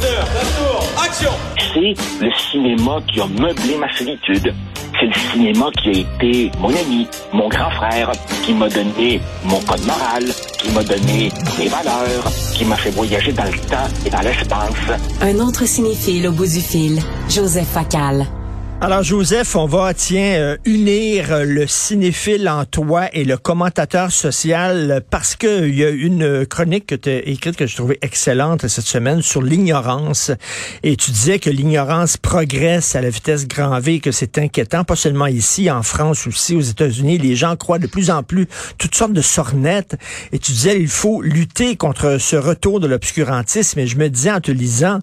Moteur, la action C'est le cinéma qui a meublé ma solitude. C'est le cinéma qui a été mon ami, mon grand frère, qui m'a donné mon code moral, qui m'a donné mes valeurs, qui m'a fait voyager dans le temps et dans l'espace. Un autre cinéphile au bout du fil, Joseph Facal. Alors Joseph, on va tiens euh, unir le cinéphile en toi et le commentateur social parce que il y a une chronique que tu as écrite que je trouvais excellente cette semaine sur l'ignorance. Et tu disais que l'ignorance progresse à la vitesse grand V que c'est inquiétant pas seulement ici en France aussi aux États-Unis. Les gens croient de plus en plus toutes sortes de sornettes. Et tu disais il faut lutter contre ce retour de l'obscurantisme. Et je me disais en te lisant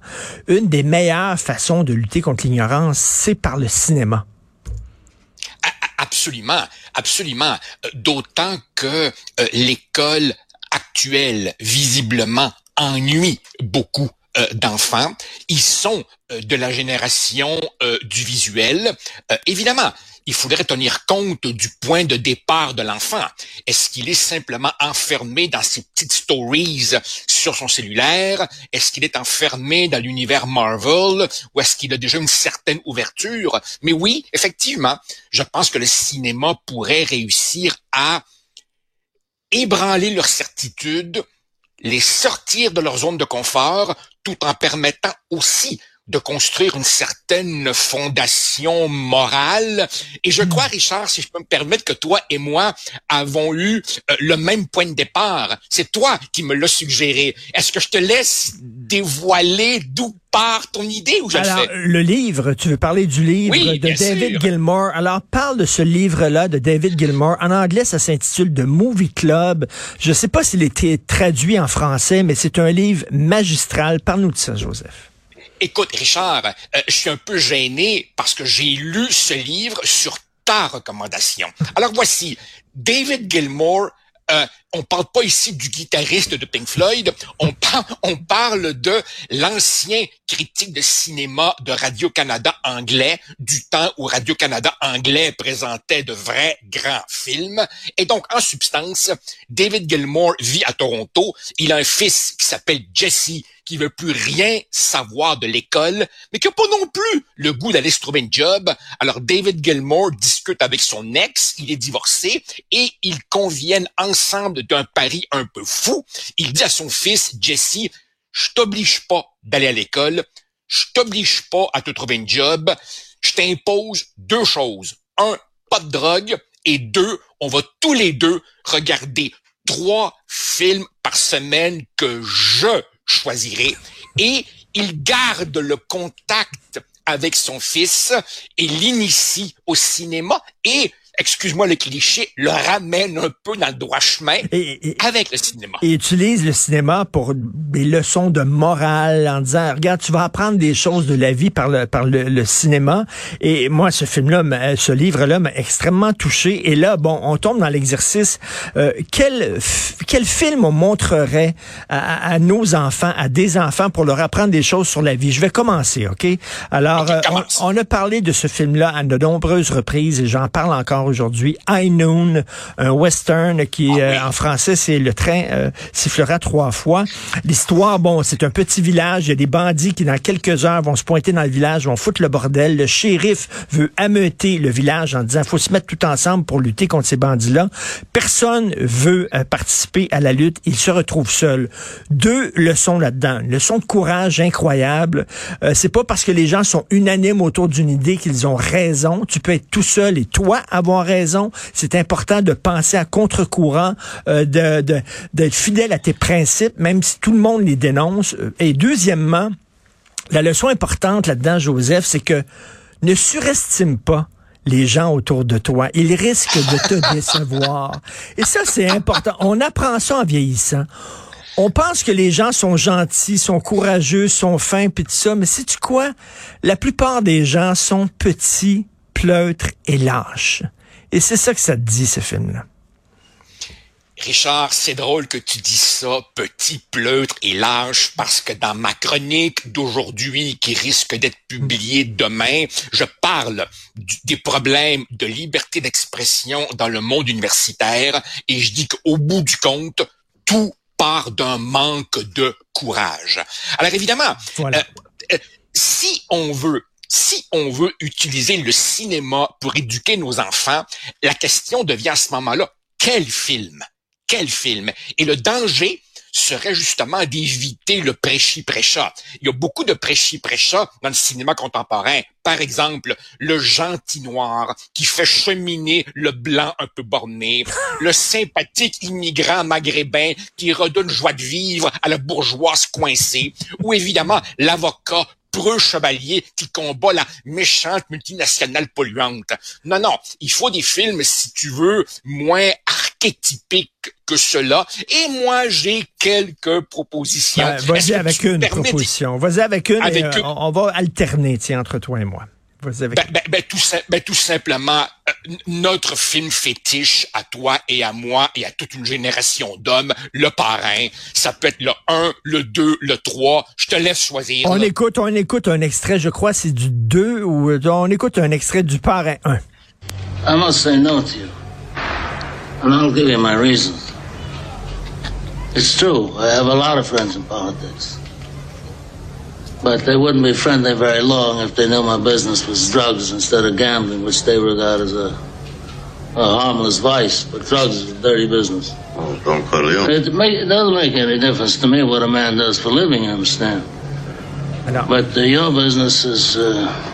une des meilleures façons de lutter contre l'ignorance c'est par le cinéma. Absolument, absolument. Euh, d'autant que euh, l'école actuelle, visiblement, ennuie beaucoup euh, d'enfants. Ils sont de la génération du visuel. évidemment, il faudrait tenir compte du point de départ de l'enfant. Est-ce qu'il est simplement enfermé dans ses petites stories sur son cellulaire? Est-ce qu'il est enfermé dans l'univers Marvel? Ou est-ce qu'il a déjà une certaine ouverture? Mais oui, effectivement, je pense que le cinéma pourrait réussir à ébranler leurs certitudes, les sortir de leur zone de confort, tout en permettant aussi de construire une certaine fondation morale. Et je crois, Richard, si je peux me permettre, que toi et moi avons eu euh, le même point de départ. C'est toi qui me l'as suggéré. Est-ce que je te laisse dévoiler d'où part ton idée ou je Alors, le fais? le livre, tu veux parler du livre de David Gilmour. Alors, parle de ce livre-là de David Gilmour. En anglais, ça s'intitule The Movie Club. Je sais pas s'il a été traduit en français, mais c'est un livre magistral. Parle-nous de ça, Joseph. Écoute, Richard, euh, je suis un peu gêné parce que j'ai lu ce livre sur ta recommandation. Alors voici, David Gilmour, euh, on parle pas ici du guitariste de Pink Floyd, on, parle, de l'ancien critique de cinéma de Radio-Canada anglais, du temps où Radio-Canada anglais présentait de vrais grands films. Et donc, en substance, David Gilmour vit à Toronto. Il a un fils qui s'appelle Jesse, qui veut plus rien savoir de l'école, mais qui n'a pas non plus le goût d'aller se trouver un job. Alors David Gilmour discute avec son ex, il est divorcé, et ils conviennent ensemble d'un pari un peu fou. Il dit à son fils, Jesse, je t'oblige pas d'aller à l'école, je t'oblige pas à te trouver un job, je t'impose deux choses. Un, pas de drogue, et deux, on va tous les deux regarder trois films par semaine que je choisirait. Et il garde le contact avec son fils et l'initie au cinéma et excuse-moi le cliché, le ramène un peu dans le droit chemin avec le cinéma. Et utilise le cinéma pour des leçons de morale en disant, regarde, tu vas apprendre des choses de la vie par le, par le, cinéma. Et moi, ce film-là, ce livre-là m'a extrêmement touché. Et là, bon, on tombe dans l'exercice. Euh, quel, quel film on montrerait à, à, nos enfants, à des enfants, pour leur apprendre des choses sur la vie? Je vais commencer, OK? Alors, euh, on, on a parlé de ce film-là à de nombreuses reprises et j'en parle encore aujourd'hui. High Noon, un western qui, ah euh, en français, c'est le train euh, sifflera trois fois. L'histoire, bon, c'est un petit village. Il y a des bandits qui, dans quelques heures, vont se pointer dans le village, vont foutre le bordel. Le shérif veut ameuter le village en disant, faut se mettre tout ensemble pour lutter contre ces bandits-là. Personne veut euh, participer à la lutte. Il se retrouve seul. Deux leçons là-dedans. Leçon de courage incroyable. C'est pas parce que les gens sont unanimes autour d'une idée qu'ils ont raison. Tu peux être tout seul et toi avoir raison. C'est important de penser à contre-courant, euh, de, d'être fidèle à tes principes, même si tout le monde les dénonce. Et deuxièmement, la leçon importante là-dedans, Joseph, c'est que ne surestime pas les gens autour de toi. Ils risquent de te décevoir. Et ça, c'est important. On apprend ça en vieillissant. On pense que les gens sont gentils, sont courageux, sont fins, puis tout ça, mais sais-tu quoi? La plupart des gens sont petits, pleutres et lâches. Et c'est ça que ça te dit, ce film-là. Richard, c'est drôle que tu dis ça, petit pleutre et lâche, parce que dans ma chronique d'aujourd'hui, qui risque d'être publiée demain, je parle des problèmes de liberté d'expression dans le monde universitaire, et je dis qu'au bout du compte, tout part d'un manque de courage. Alors évidemment, euh, euh, si on veut si on veut utiliser le cinéma pour éduquer nos enfants, la question devient à ce moment-là, quel film? Quel film? Et le danger, serait justement d'éviter le prêchi-prêcha. Il y a beaucoup de prêchi-prêcha dans le cinéma contemporain. Par exemple, le gentil noir qui fait cheminer le blanc un peu borné, le sympathique immigrant maghrébin qui redonne joie de vivre à la bourgeoise coincée, ou évidemment l'avocat chevalier qui combat la méchante multinationale polluante. Non, non, il faut des films, si tu veux, moins archétypiques que cela. Et moi, j'ai quelques propositions. Ben, vas-y avec une proposition. Vas-y avec une. Avec et, On, on va alterner, tiens, entre toi et moi. Ben, ben, ben, tout, ben, tout, simplement, euh, notre film fétiche à toi et à moi et à toute une génération d'hommes, le parrain, ça peut être le 1, le 2, le 3, je te laisse choisir. On écoute, on écoute un extrait, je crois c'est du 2 ou euh, on écoute un extrait du parrain 1. I must say no to you. And I'll give you my reasons. It's true, I have a lot of friends in politics. But they wouldn't be friendly very long if they knew my business was drugs instead of gambling, which they regard as a, a harmless vice. But drugs is a dirty business. Oh, don't Corleone. It, make, it doesn't make any difference to me what a man does for a living, you understand? But uh, your business is... Uh,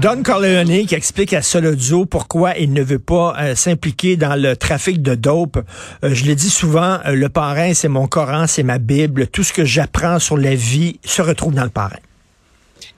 Don Corleone qui explique à Solodio pourquoi il ne veut pas euh, s'impliquer dans le trafic de dope. Euh, je l'ai dit souvent, euh, le parrain, c'est mon Coran, c'est ma Bible. Tout ce que j'apprends sur la vie se retrouve dans le parrain.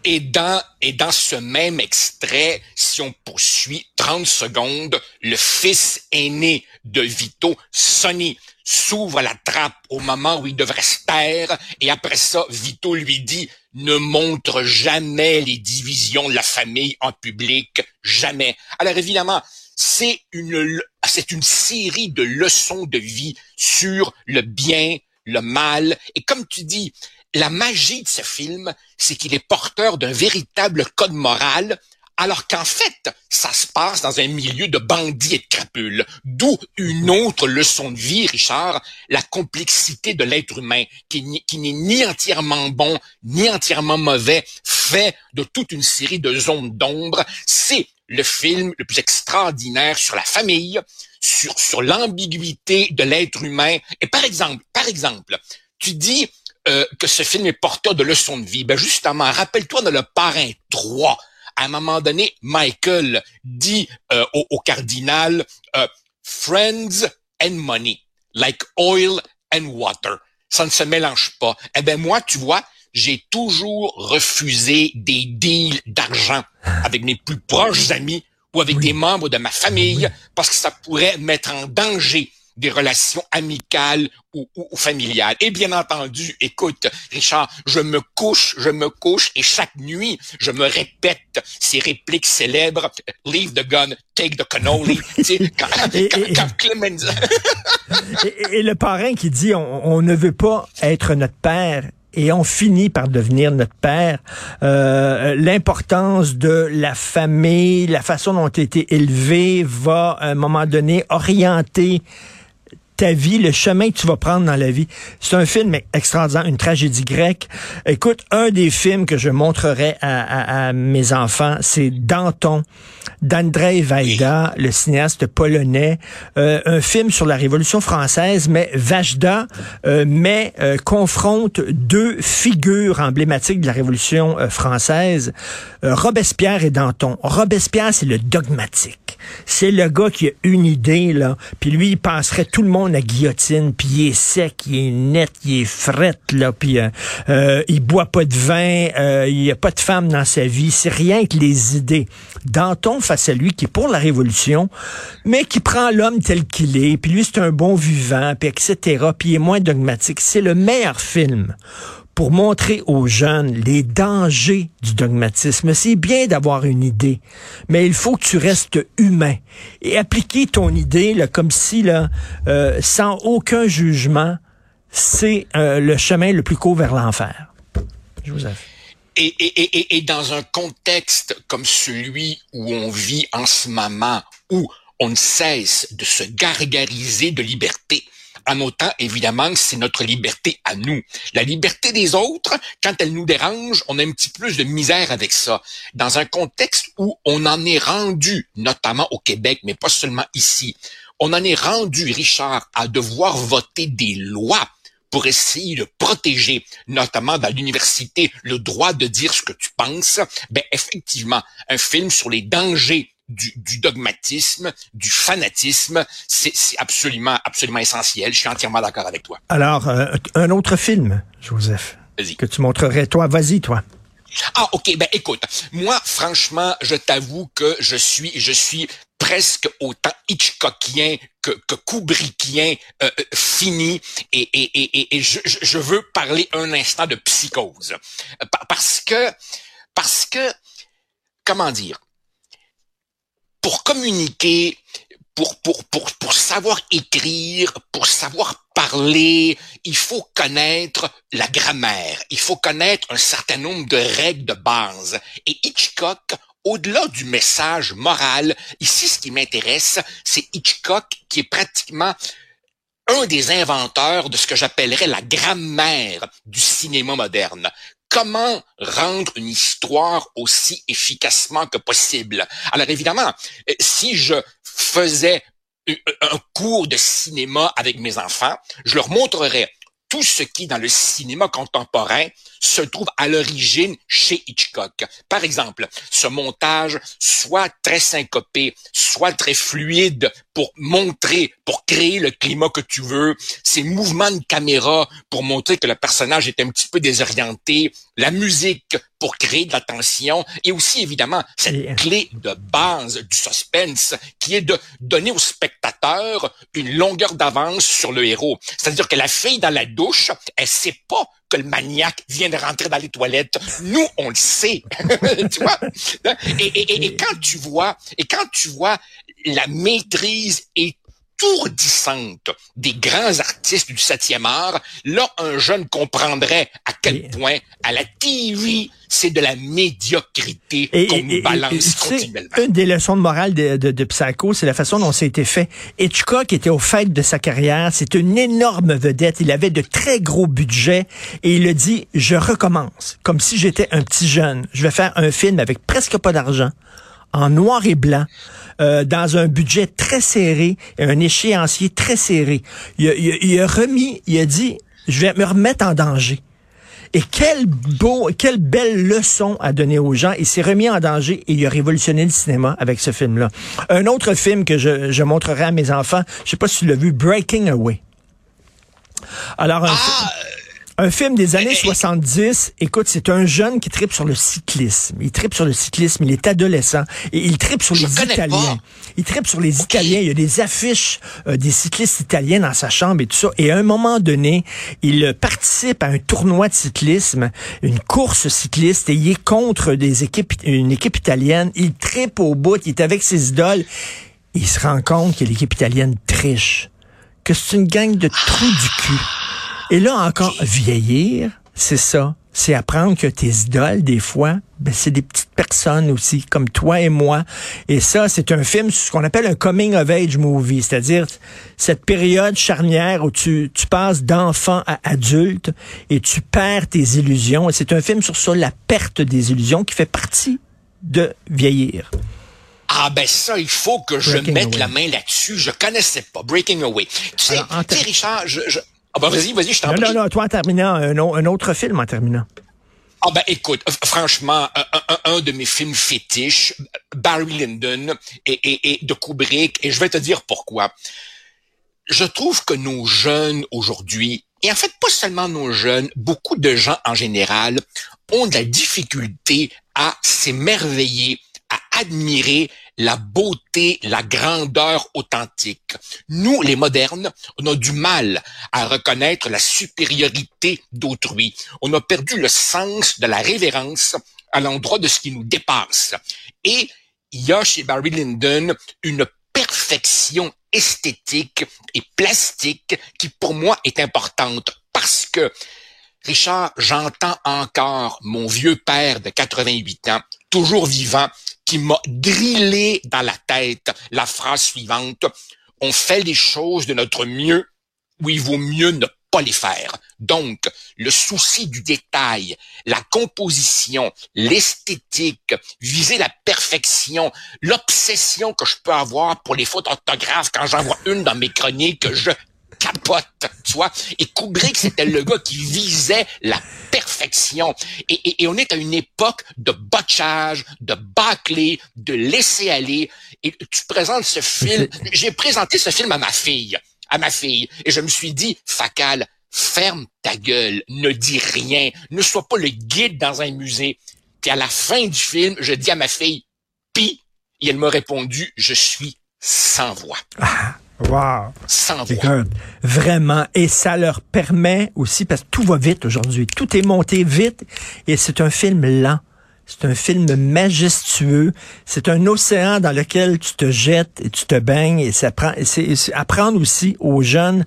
Et dans, et dans ce même extrait, si on poursuit 30 secondes, le fils aîné de Vito, Sonny, s'ouvre la trappe au moment où il devrait se taire, et après ça, Vito lui dit, ne montre jamais les divisions de la famille en public, jamais. Alors évidemment, c'est une, c'est une série de leçons de vie sur le bien, le mal, et comme tu dis, la magie de ce film, c'est qu'il est porteur d'un véritable code moral alors qu'en fait, ça se passe dans un milieu de bandits et de crapules. D'où une autre leçon de vie, Richard, la complexité de l'être humain, qui n'est ni entièrement bon, ni entièrement mauvais, fait de toute une série de zones d'ombre. C'est le film le plus extraordinaire sur la famille, sur, sur l'ambiguïté de l'être humain. Et par exemple, par exemple, tu dis euh, que ce film est porteur de leçons de vie. Ben justement, rappelle-toi de Le Parrain 3, à un moment donné, Michael dit euh, au, cardinal, euh, Friends and money, like oil and water. Ça ne se mélange pas. Eh ben moi, tu vois, j'ai toujours refusé des deals d'argent avec mes plus proches amis ou avec des membres de ma famille parce que ça pourrait mettre en danger des relations amicales ou, ou, familiales. Et bien entendu, écoute, Richard, je me couche, je me couche et chaque nuit, je me répète ces répliques célèbres, leave the gun, take the cannoli. quand, et, et, le parrain qui dit, on, on ne veut pas être notre père, et on finit par devenir notre père. Euh, L'importance de la famille, la façon dont tu été élevé va à un moment donné orienter ta vie, le chemin que tu vas prendre dans la vie. C'est un film extraordinaire, une tragédie grecque. Écoute, un des films que je montrerai à, à, mes enfants, c'est Danton d'Andrzej Wajda, le cinéaste polonais. Euh, un film sur la Révolution française, mais Vajda euh, mais euh, confronte deux figures emblématiques de la Révolution française, Robespierre et Danton. Robespierre, c'est le dogmatique. C'est le gars qui a une idée, là, puis lui, il passerait tout le monde la guillotine, puis il est sec, il est net, il est fret, là, puis euh, euh, il boit pas de vin, euh, il y a pas de femme dans sa vie, c'est rien que les idées. Danton face à lui qui est pour la révolution, mais qui prend l'homme tel qu'il est, puis lui c'est un bon vivant, puis etc., puis il est moins dogmatique. C'est le meilleur film pour montrer aux jeunes les dangers du dogmatisme. C'est bien d'avoir une idée, mais il faut que tu restes humain et appliquer ton idée là, comme si, là, euh, sans aucun jugement, c'est euh, le chemin le plus court vers l'enfer. Je vous Et, et, et, et dans un contexte comme celui où on vit en ce moment, où on ne cesse de se gargariser de liberté, en autant, évidemment, que c'est notre liberté à nous. La liberté des autres, quand elle nous dérange, on a un petit plus de misère avec ça. Dans un contexte où on en est rendu, notamment au Québec, mais pas seulement ici, on en est rendu, Richard, à devoir voter des lois pour essayer de protéger, notamment dans l'université, le droit de dire ce que tu penses, ben effectivement, un film sur les dangers du, dogmatisme, du fanatisme, c'est absolument, absolument essentiel. Je suis entièrement d'accord avec toi. Alors, euh, un autre film, Joseph, que tu montrerais, toi, vas-y, toi. Ah, ok. Ben, écoute, moi, franchement, je t'avoue que je suis, je suis presque autant Hitchcockien que, que Kubrickien euh, euh, fini et, et, et, et je, je, veux parler un instant de psychose parce que parce que comment dire pour communiquer pour, pour, pour, pour savoir écrire, pour savoir parler, il faut connaître la grammaire, il faut connaître un certain nombre de règles de base. Et Hitchcock, au-delà du message moral, ici ce qui m'intéresse, c'est Hitchcock qui est pratiquement un des inventeurs de ce que j'appellerais la grammaire du cinéma moderne comment rendre une histoire aussi efficacement que possible. Alors évidemment, euh, si je faisais un cours de cinéma avec mes enfants, je leur montrerais tout ce qui, dans le cinéma contemporain, se trouve à l'origine chez Hitchcock. Par exemple, ce montage soit très syncopé, soit très fluide pour montrer, pour créer le climat que tu veux, ces mouvements de caméra pour montrer que le personnage est un petit peu désorienté, la musique pour créer de la tension, et aussi évidemment cette clé de base du suspense qui est de donner au spectateur une longueur d'avance sur le héros. C'est-à-dire que la fille dans la douche, elle sait pas que le maniaque vient de rentrer dans les toilettes. Nous, on le sait. tu vois? Et, et, et, quand tu vois, et quand tu vois la maîtrise étourdissante des grands artistes du septième art, là, un jeune comprendrait à quel point à la TV, c'est de la médiocrité qu'on nous balance continuellement. Une des leçons de morale de, de, de Psycho, c'est la façon dont ça a été fait. Hitchcock était au fait de sa carrière. C'est une énorme vedette. Il avait de très gros budgets et il a dit, je recommence. Comme si j'étais un petit jeune. Je vais faire un film avec presque pas d'argent en noir et blanc, euh, dans un budget très serré, un échéancier très serré. Il a, il, a, remis, il a dit, je vais me remettre en danger. Et quel beau, quelle belle leçon à donner aux gens. Il s'est remis en danger et il a révolutionné le cinéma avec ce film-là. Un autre film que je, je montrerai à mes enfants, je sais pas si tu l'as vu, Breaking Away. Alors, un ah, un film des années 70, écoute, c'est un jeune qui tripe sur le cyclisme. Il tripe sur le cyclisme, il est adolescent et il tripe sur les Italiens. Il tripe sur les Italiens. Il y a des affiches euh, des cyclistes italiens dans sa chambre et tout ça. Et à un moment donné, il participe à un tournoi de cyclisme, une course cycliste et il est contre des équipes, une équipe italienne. Il tripe au bout, il est avec ses idoles. Il se rend compte que l'équipe italienne triche, que c'est une gang de trous du cul. Et là encore, vieillir, c'est ça. C'est apprendre que tes idoles, des fois, ben, c'est des petites personnes aussi, comme toi et moi. Et ça, c'est un film, ce qu'on appelle un coming of age movie, c'est-à-dire cette période charnière où tu, tu passes d'enfant à adulte et tu perds tes illusions. Et c'est un film sur ça, la perte des illusions, qui fait partie de vieillir. Ah ben ça, il faut que je mette la main là-dessus. Je connaissais pas Breaking Away. Tu sais, Richard, je, je, ah ben vas-y, vas-y, je t'en prie. Non, non, toi en terminant, un, un autre film en terminant. Ah ben écoute, franchement, un, de mes films fétiches, Barry Lyndon et, et, de Kubrick, et je vais te dire pourquoi. Je trouve que nos jeunes aujourd'hui, et en fait pas seulement nos jeunes, beaucoup de gens en général, ont de la difficulté à s'émerveiller, admirer la beauté, la grandeur authentique. Nous, les modernes, on a du mal à reconnaître la supériorité d'autrui. On a perdu le sens de la révérence à l'endroit de ce qui nous dépasse. Et il y a chez Barry Lyndon une perfection esthétique et plastique qui pour moi est importante parce que Richard, j'entends encore mon vieux père de 88 ans, toujours vivant, qui m'a drillé dans la tête la phrase suivante. On fait les choses de notre mieux où il vaut mieux ne pas les faire. Donc, le souci du détail, la composition, l'esthétique, viser la perfection, l'obsession que je peux avoir pour les fautes orthographes quand j'en vois une dans mes chroniques, je capote, tu vois. Et Kubrick, c'était le gars qui visait la perfection. Et, on est à une époque de botchage, de bâclé, de laisser aller. Et tu présentes ce film, j'ai présenté ce film à ma fille, à ma fille, et je me suis dit, Facal, ferme ta gueule, ne dis rien, ne sois pas le guide dans un musée. Puis à la fin du film, je dis à ma fille, pi, et elle m'a répondu, je suis sans voix. Ah, wow. Sans voix. vraiment. Et ça leur permet aussi, parce que tout va vite aujourd'hui, tout est monté vite, et c'est un film lent. C'est un film majestueux. C'est un océan dans lequel tu te jettes et tu te baignes. Et ça prend, c'est apprendre aussi aux jeunes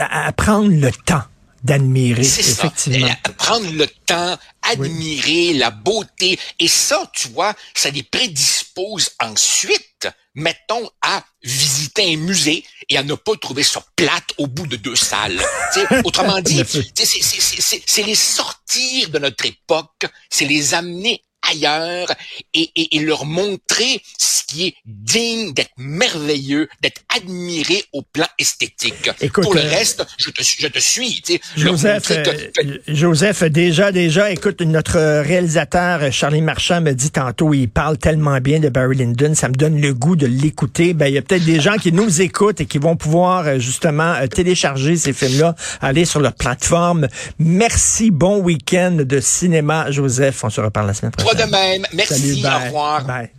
à prendre le temps d'admirer, effectivement. Ça. Prendre le temps, admirer la beauté. Et ça, tu vois, ça les prédispose ensuite, mettons, à visiter un musée et à ne pas trouver ça plate au bout de deux salles. autrement dit, c'est les sortir de notre époque, c'est les amener ailleurs et, et, et, leur montrer ce qui est digne d'être merveilleux, d'être admiré au plan esthétique. Pour le euh, reste, je te, je te suis. Tu sais, Joseph, euh, Joseph, déjà, déjà, écoute, notre réalisateur Charlie Marchand me dit tantôt, il parle tellement bien de Barry Lyndon, ça me donne le goût de l'écouter. Ben, il y a peut-être des gens qui nous écoutent et qui vont pouvoir euh, justement télécharger ces films-là, aller sur leur plateforme. Merci, bon week-end de cinéma, Joseph. On se reparle la semaine prochaine de même. Merci. au revoir. Bye.